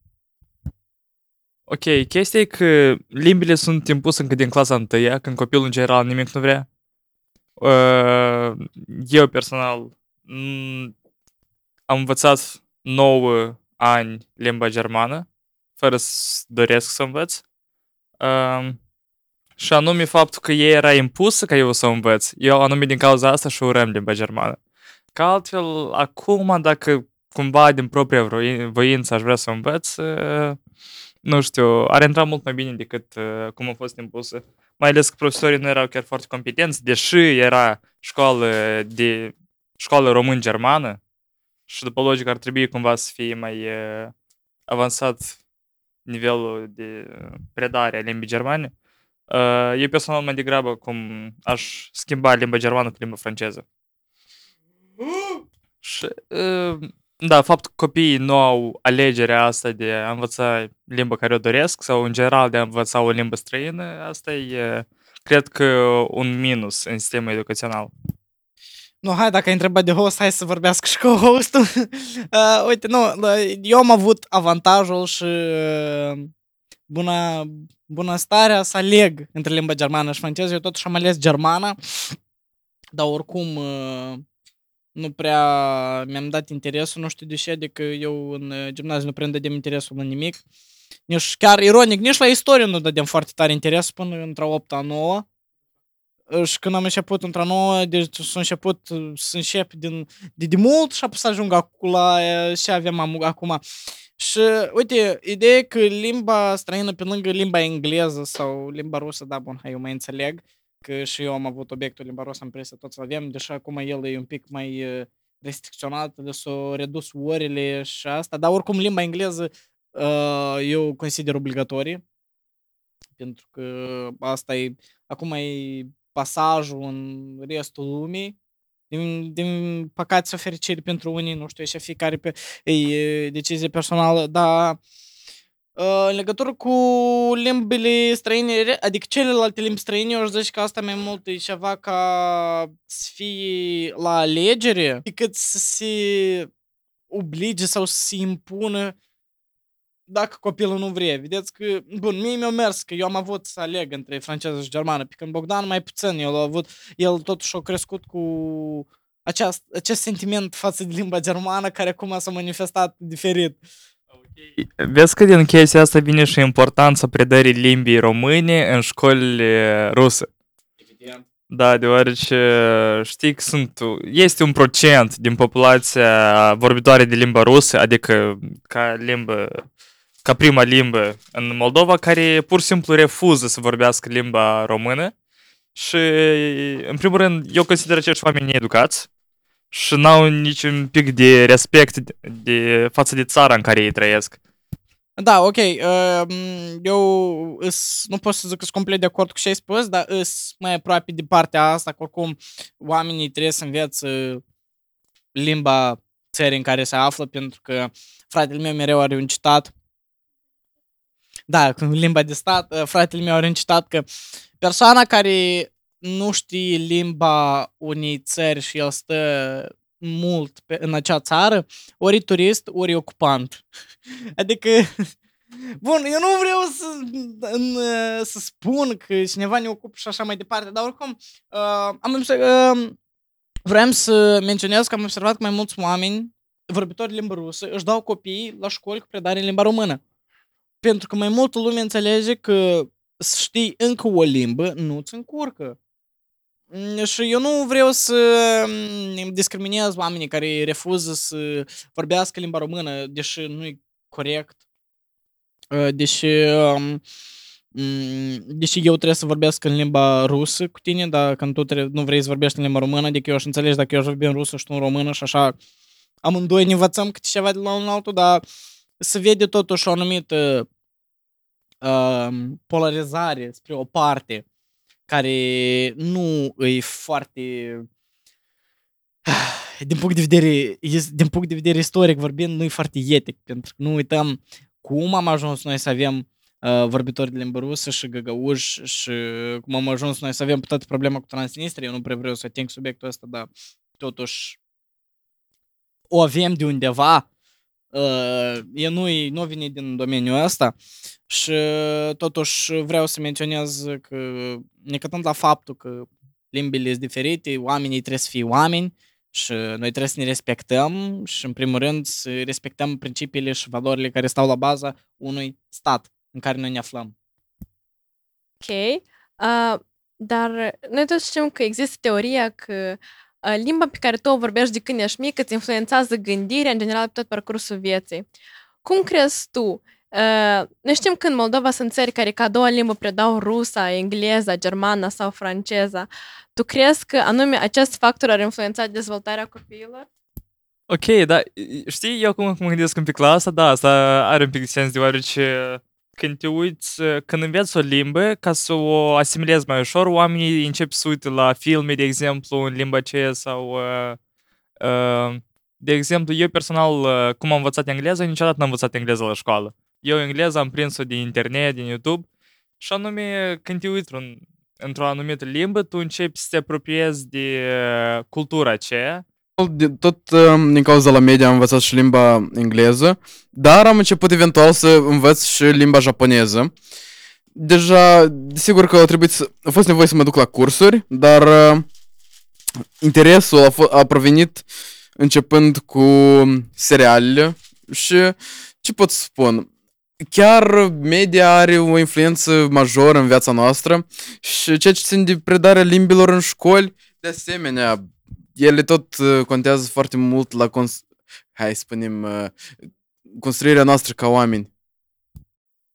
Ok, chestia e că limbile sunt impuse încă din clasa întâia, când copilul în general nimic nu vrea. Uh, eu personal mm, am învățat 9 ani limba germană, fără să doresc să învăț. Uh, și anume faptul că ei era impusă ca eu să o învăț. Eu anume din cauza asta și urăm limba germană. Ca altfel, acum, dacă cumva din propria vroi- voință aș vrea să o învăț, uh, nu știu, ar intra mult mai bine decât uh, cum a fost impusă. Mai ales că profesorii nu erau chiar foarte competenți, deși era școală de școală român-germană și după logică ar trebui cumva să fie mai uh, avansat nivelul de predare a limbii germane. Uh, eu personal mai degrabă cum aș schimba limba germană cu limba franceză. Și, uh, da, faptul că copiii nu au alegerea asta de a învăța limba care o doresc sau în general de a învăța o limbă străină, asta e, cred că, un minus în sistemul educațional. Nu, hai, dacă ai întrebat de host, hai să vorbească și cu hostul. uh, uite, nu, eu am avut avantajul și uh, bună, bunăstarea să aleg între limba germană și franceză. Eu totuși am ales germana, dar oricum uh, nu prea mi-am dat interesul, nu știu de ce, adică eu în uh, gimnaziu nu prea dădeam interesul la nimic. Nici chiar ironic, nici la istorie nu dădeam foarte tare interes până într-a 8 a 9 și când am început într-a nouă, deci s-a început să încep din, de, de mult și apoi să ajung acum la ce avem am, acum. Și, uite, ideea că limba străină pe lângă limba engleză sau limba rusă, da, bun, hai, eu mai înțeleg că și eu am avut obiectul limba rusă, am presă toți avem, deși acum el e un pic mai restricționat, de s-a redus orele și asta, dar oricum limba engleză uh, eu consider obligatorie, pentru că asta e, acum e pasajul în restul lumii. Din, din păcate sau fericire pentru unii, nu știu, așa fiecare pe e, decizie personală, dar în legătură cu limbile străine, adică celelalte limbi străine, eu aș zice că asta mai mult e ceva ca să fie la alegere, decât să se oblige sau să se impună dacă copilul nu vrea. Vedeți că, bun, mie mi-a mers că eu am avut să aleg între franceză și germană, pe când Bogdan mai puțin, el a avut, el totuși a crescut cu aceast, acest sentiment față de limba germană care acum s-a manifestat diferit. Vezi că din chestia asta vine și importanța predării limbii române în școlile ruse. Evident. Da, deoarece știi că sunt, este un procent din populația vorbitoare de limba rusă, adică ca limbă ca prima limbă în Moldova, care pur și simplu refuză să vorbească limba română. Și, în primul rând, eu consider acești oameni needucați și n-au niciun pic de respect de, de față de țara în care ei trăiesc. Da, ok. Uh, eu îs, nu pot să zic că sunt complet de acord cu ce ai spus, dar îs mai aproape de partea asta, că oricum oamenii trebuie să învețe limba țării în care se află, pentru că fratele meu mereu are un citat da, cu limba de stat, uh, fratele meu a recitat că persoana care nu știe limba unei țări și el stă mult pe, în acea țară, ori turist, ori ocupant. Adică, bun, eu nu vreau să, în, uh, să spun că cineva ne ocupă și așa mai departe, dar oricum, uh, am uh, vreau să menționez că am observat că mai mulți oameni vorbitori limba rusă își dau copiii la școli cu predare în limba română. Pentru că mai multă lume înțelege că să știi încă o limbă nu-ți încurcă. Mm, și eu nu vreau să mm, discriminez oamenii care refuză să vorbească limba română, deși nu e corect. Uh, deși, um, mm, deși eu trebuie să vorbesc în limba rusă cu tine, dar când tu trebuie, nu vrei să vorbești în limba română, adică eu aș înțelege dacă eu aș vorbi în rusă și tu în română și așa amândoi ne învățăm câte ceva de la unul altul, dar se vede totuși o anumită uh, polarizare spre o parte care nu e foarte din punct de vedere din punct de vedere istoric vorbind nu e foarte etic pentru că nu uităm cum am ajuns noi să avem uh, vorbitori de limba rusă și găgăuși și cum am ajuns noi să avem toată problema cu Transnistria, eu nu prea vreau să ating subiectul ăsta, dar totuși o avem de undeva. Uh, e nu, nu vine din domeniul ăsta și totuși vreau să menționez că necătând la faptul că limbile sunt diferite, oamenii trebuie să fie oameni și noi trebuie să ne respectăm și, în primul rând, să respectăm principiile și valorile care stau la baza unui stat în care noi ne aflăm. Ok. Uh, dar noi toți știm că există teoria că uh, limba pe care tu o vorbești de când ești mic îți influențează gândirea în general pe tot parcursul vieții. Cum crezi tu? Uh, noi știm că în Moldova sunt țări care ca a doua limbă predau rusa, engleza, germana sau franceza. Tu crezi că anume acest factor ar influența dezvoltarea copiilor? Ok, da, știi, eu cum mă gândesc un pic la asta, da, asta are un pic de sens, deoarece când te uiți, când înveți o limbă, ca să o asimilezi mai ușor, oamenii încep să uite la filme, de exemplu, în limba aceea sau... Uh, uh, de exemplu, eu personal, uh, cum am învățat engleză, niciodată n-am învățat engleză la școală. Eu engleză am prins-o din internet, din YouTube și anume, când te uiți într-un, într-o anumită limbă, tu începi să te apropiezi de uh, cultura aceea tot uh, din cauza la media am învățat și limba engleză, dar am început eventual să învăț și limba japoneză. Deja, sigur că a trebuit să, a fost nevoie să mă duc la cursuri, dar uh, interesul a, f- a provenit începând cu serialele și ce pot să spun? Chiar media are o influență majoră în viața noastră și ceea ce țin de predarea limbilor în școli, de asemenea, ele tot uh, contează foarte mult la, cons- hai să spunem, uh, construirea noastră ca oameni.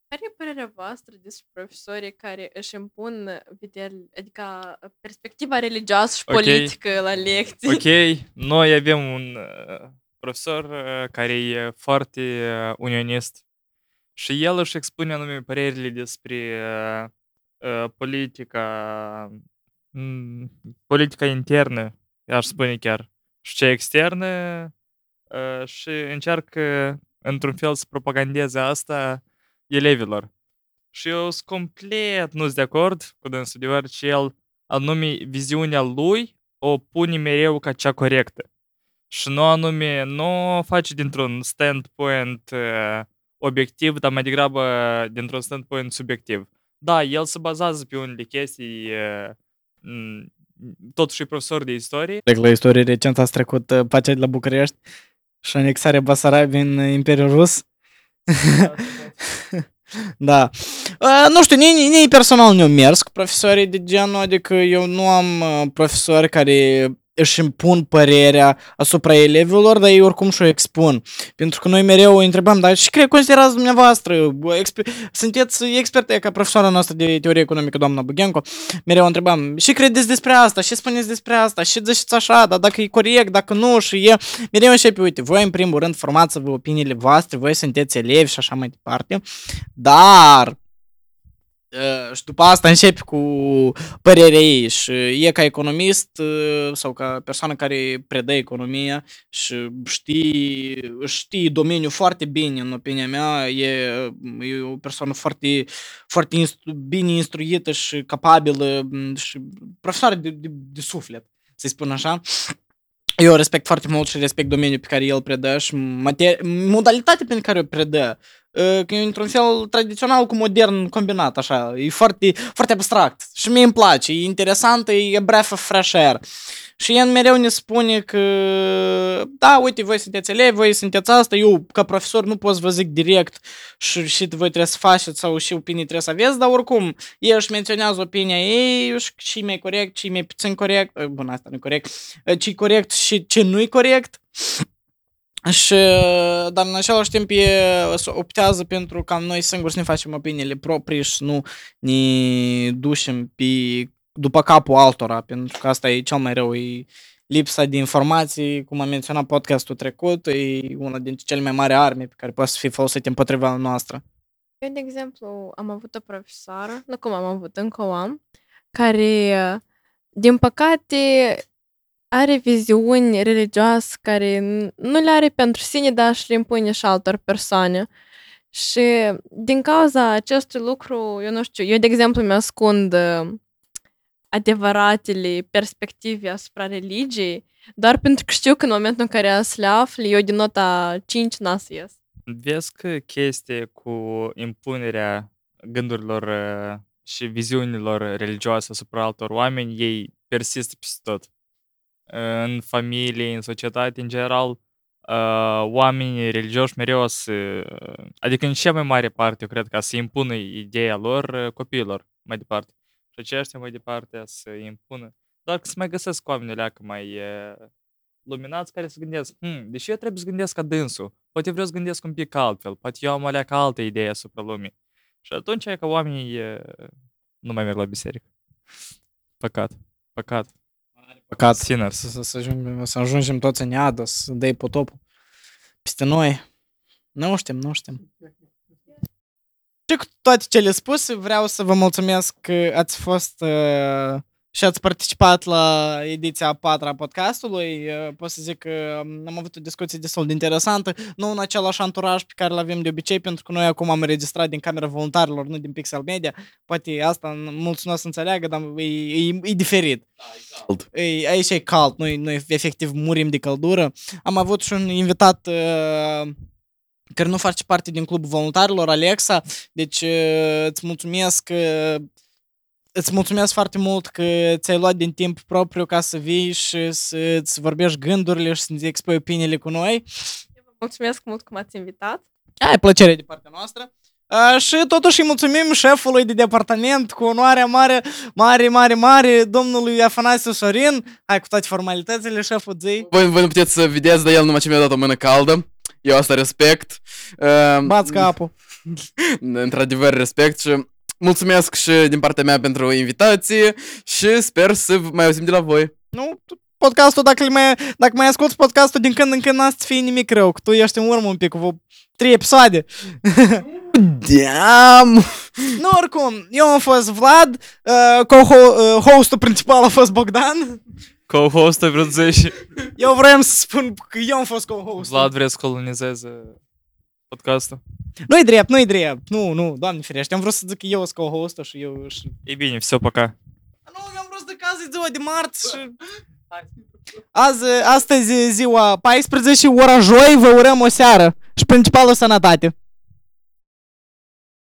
Care e părerea voastră despre profesorii care își impun vedere, adică perspectiva religioasă și Ok. politică la lecții? Ok, noi avem un uh, profesor uh, care e foarte uh, unionist și el își expune anume părerile despre uh, uh, politica mm, politica internă, aș spune chiar, și cea externă uh, și încearcă într-un fel să propagandeze asta elevilor. Și eu sunt complet nu sunt de acord cu dânsul, deoarece el anume viziunea lui o pune mereu ca cea corectă. Și nu anume, nu o face dintr-un standpoint uh, obiectiv, dar mai degrabă dintr-un standpoint subiectiv. Da, el se bazează pe unele chestii, uh, m, totuși e profesor de istorie, Plec la istorie recent ați trecut uh, pacea de la București și anexarea Basarabiei în uh, Imperiul Rus. da. Uh, nu știu, nici, nici personal nu mers cu profesorii de genul, adică eu nu am uh, profesori care își impun părerea asupra elevilor, dar ei oricum și-o expun. Pentru că noi mereu îi întrebăm, dar și cred, considerați dumneavoastră, bă, exper- sunteți experte ca profesoara noastră de teorie economică, doamna Bughenco, mereu întrebam, și credeți despre asta, și spuneți despre asta, și ziceți așa, dar dacă e corect, dacă nu, și e... Mereu începe, uite, voi în primul rând formați-vă opiniile voastre, voi sunteți elevi și așa mai departe, dar Uh, și după asta începi cu părerea ei și e ca economist uh, sau ca persoană care predă economia și știi, știi domeniul foarte bine, în opinia mea, e, e o persoană foarte, foarte instru- bine instruită și capabilă m, și profesoară de, de, de suflet, să-i spun așa. Eu respect foarte mult și respect domeniul pe care el predă și mater- modalitatea prin care o predă. Uh, Că e într-un fel tradițional cu modern combinat, așa. E foarte, foarte abstract. Și mie îmi place, e interesant, e breath of fresh air. Și el mereu ne spune că, da, uite, voi sunteți elevi, voi sunteți asta, eu ca profesor nu pot să vă zic direct și, și voi trebuie să faceți sau și opinii trebuie să aveți, dar oricum, ei își menționează opinia ei și ce mai corect, ce mai puțin corect, uh, bun, asta nu e corect, ce corect și ce nu e corect. Și, dar în același timp e, să optează pentru ca noi singuri să ne facem opiniile proprii și să nu ne ducem pe, după capul altora, pentru că asta e cel mai rău, e lipsa de informații, cum am menționat podcastul trecut, e una dintre cele mai mari arme pe care poate să fie folosite împotriva noastră. Eu, de exemplu, am avut o profesoară, nu cum am avut, încă o am, care, din păcate, are viziuni religioase care n- nu le are pentru sine, dar și le impune și altor persoane. Și din cauza acestui lucru, eu nu știu, eu, de exemplu, mi-ascund uh, adevăratele perspective asupra religiei, doar pentru că știu că în momentul în care să le afli, eu din nota 5 n să ies. Vezi că chestia cu impunerea gândurilor uh, și viziunilor religioase asupra altor oameni, ei persistă peste tot. În familie, în societate, în general, uh, oamenii religioși mereu să, adică în cea mai mare parte, eu cred, ca să impună ideea lor uh, copiilor mai departe. Și aceștia mai departe să impună. Doar că să mai găsesc oamenii alea mai uh, luminați care să gândesc, hm, deși eu trebuie să gândesc ca dânsul, poate vreau să gândesc un pic altfel, poate eu am alea ca altă idee asupra lumii. Și atunci e că oamenii uh, nu mai merg la biserică. Păcat. Păcat. Păcat. Sinners. Să, să, să, ajungem, să ajungem toți în iadă, să dai potopul peste noi. Nu știm, nu știm. Și cu toate cele spuse, vreau să vă mulțumesc că ați fost uh, și ați participat la ediția a patra a podcastului. Uh, pot să zic că um, am avut o discuție destul de interesantă, nu în același anturaj pe care îl avem de obicei, pentru că noi acum am înregistrat din camera voluntarilor, nu din Pixel Media. Poate asta mulți nu o să înțeleagă, dar e, e, e diferit. Cald. E, aici e cald, noi, noi efectiv murim de căldură. Am avut și un invitat uh, care nu face parte din clubul voluntarilor, Alexa, deci uh, îți mulțumesc uh, îți mulțumesc foarte mult că ți-ai luat din timp propriu ca să vii și să-ți vorbești gândurile și să-ți expui opiniile cu noi. Eu vă mulțumesc mult că m-ați invitat. Ai plăcere de partea noastră. Uh, și totuși îi mulțumim șefului de departament cu onoarea mare, mare, mare, mare, domnului Afanasiu Sorin. Hai cu toate formalitățile, șeful zi. Voi, voi nu puteți să vedeți, dar el numai ce mi-a dat o mână caldă. Eu asta respect. Uh, Bați capul. într-adevăr respect și mulțumesc și din partea mea pentru invitație și sper să mai auzim de la voi. Nu, tu- podcastul, dacă, mai, dacă mai asculti podcastul din când în când, n-a să fie nimic rău, că tu ești în urmă un pic cu vreo trei episoade. Damn! nu, oricum, eu am fost Vlad, uh, co- uh, hostul principal a fost Bogdan. Co-host vreo 10. Eu vreau să spun că eu am fost co-host. Vlad vrea să colonizeze podcastul. Nu-i drept, nu-i drept. Nu, nu, doamne ferește. Am vrut să zic că eu sunt co-host și eu... Și... E bine, все, пока. Nu, eu am vrut să zic că azi e ziua de marți și... Azi, astăzi e ziua 14 ora joi, vă urăm o seară și principalul sănătate.